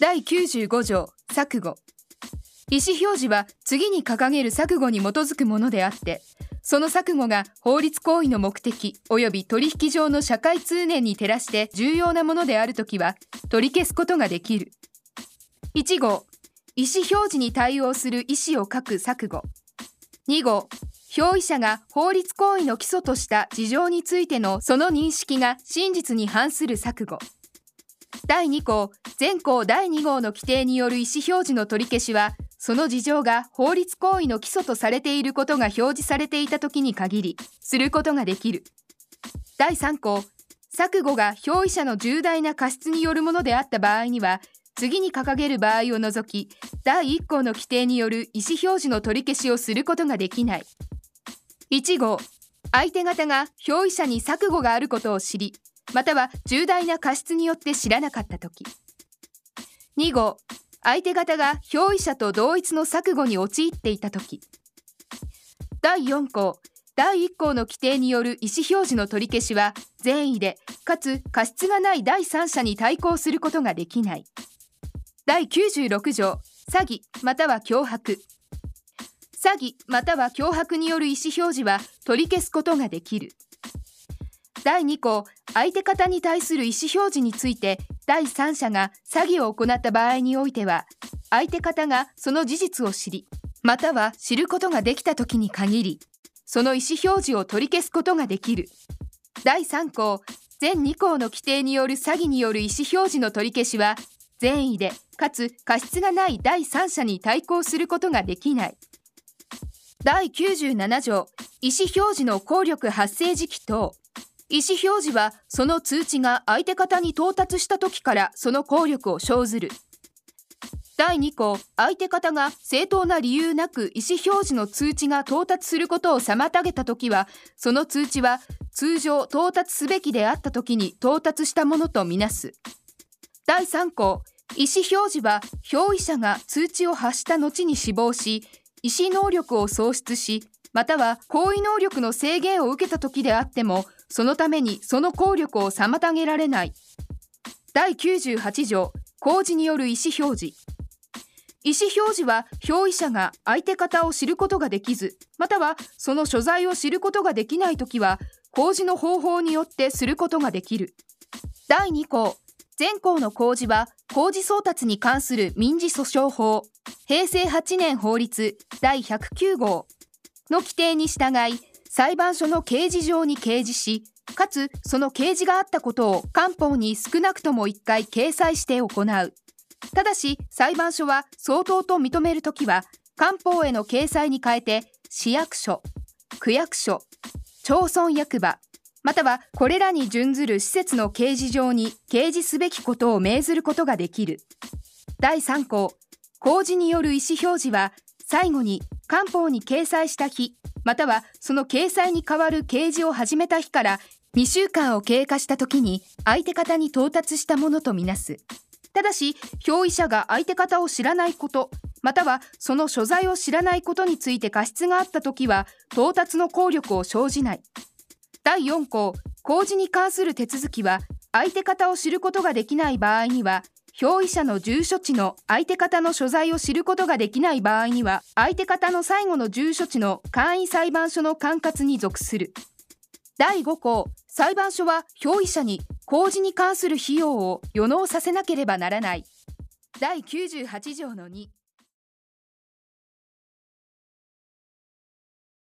第95条錯誤。意思表示は次に掲げる錯誤に基づくものであってその錯誤が法律行為の目的及び取引上の社会通念に照らして重要なものであるときは取り消すことができる。1号意思表示に対応する意思を書く錯誤。2号表意者が法律行為の基礎とした事情についてのその認識が真実に反する錯誤。第2項前項第2号の規定による意思表示の取り消しはその事情が法律行為の基礎とされていることが表示されていた時に限りすることができる。第3項錯誤が表意者の重大な過失によるものであった場合には次に掲げる場合を除き第1項の規定による意思表示の取り消しをすることができない。1号相手方が表意者に錯誤があることを知りまたは重大な過失によって知らなかった時。2号相手方が表意者と同一の錯誤に陥っていた時。第4項第1項の規定による意思表示の取り消しは善意でかつ過失がない第三者に対抗することができない。第96条詐欺または脅迫。詐欺または脅迫による意思表示は取り消すことができる。第2項相手方に対する意思表示について第三者が詐欺を行った場合においては相手方がその事実を知りまたは知ることができた時に限りその意思表示を取り消すことができる。第3項全2項の規定による詐欺による意思表示の取り消しは善意でかつ過失がない第三者に対抗することができない。第97条意思表示の効力発生時期等。意思表示はその通知が相手方に到達した時からその効力を生ずる。第2項相手方が正当な理由なく意思表示の通知が到達することを妨げた時はその通知は通常到達すべきであった時に到達したものとみなす。第3項意思表示は表意者が通知を発した後に死亡し意思能力を喪失しまたは行為能力の制限を受けた時であってもそのためにその効力を妨げられない。第98条公示による意思表示。意思表示は表意者が相手方を知ることができずまたはその所在を知ることができないときは公示の方法によってすることができる。第2項前項の公示は公示送達に関する民事訴訟法。平成8年法律第109号の規定に従い裁判所の刑事上に掲示し、かつその掲示があったことを官報に少なくとも1回掲載して行う。ただし、裁判所は相当と認めるときは、官報への掲載に変えて、市役所、区役所、町村役場、またはこれらに準ずる施設の掲示上に掲示すべきことを命ずることができる。第3項、公示による意思表示は、最後に官報に掲載した日、またはその掲載に代わる掲示を始めた日から2週間を経過した時に相手方に到達したものとみなす。ただし、表意者が相手方を知らないこと、またはその所在を知らないことについて過失があった時は、到達の効力を生じない。第4項、公示に関する手続きは、相手方を知ることができない場合には、表意者の住所地の相手方の所在を知ることができない場合には、相手方の最後の住所地の簡易裁判所の管轄に属する。第5項、裁判所は表意者に工事に関する費用を予納させなければならない。第98条の2。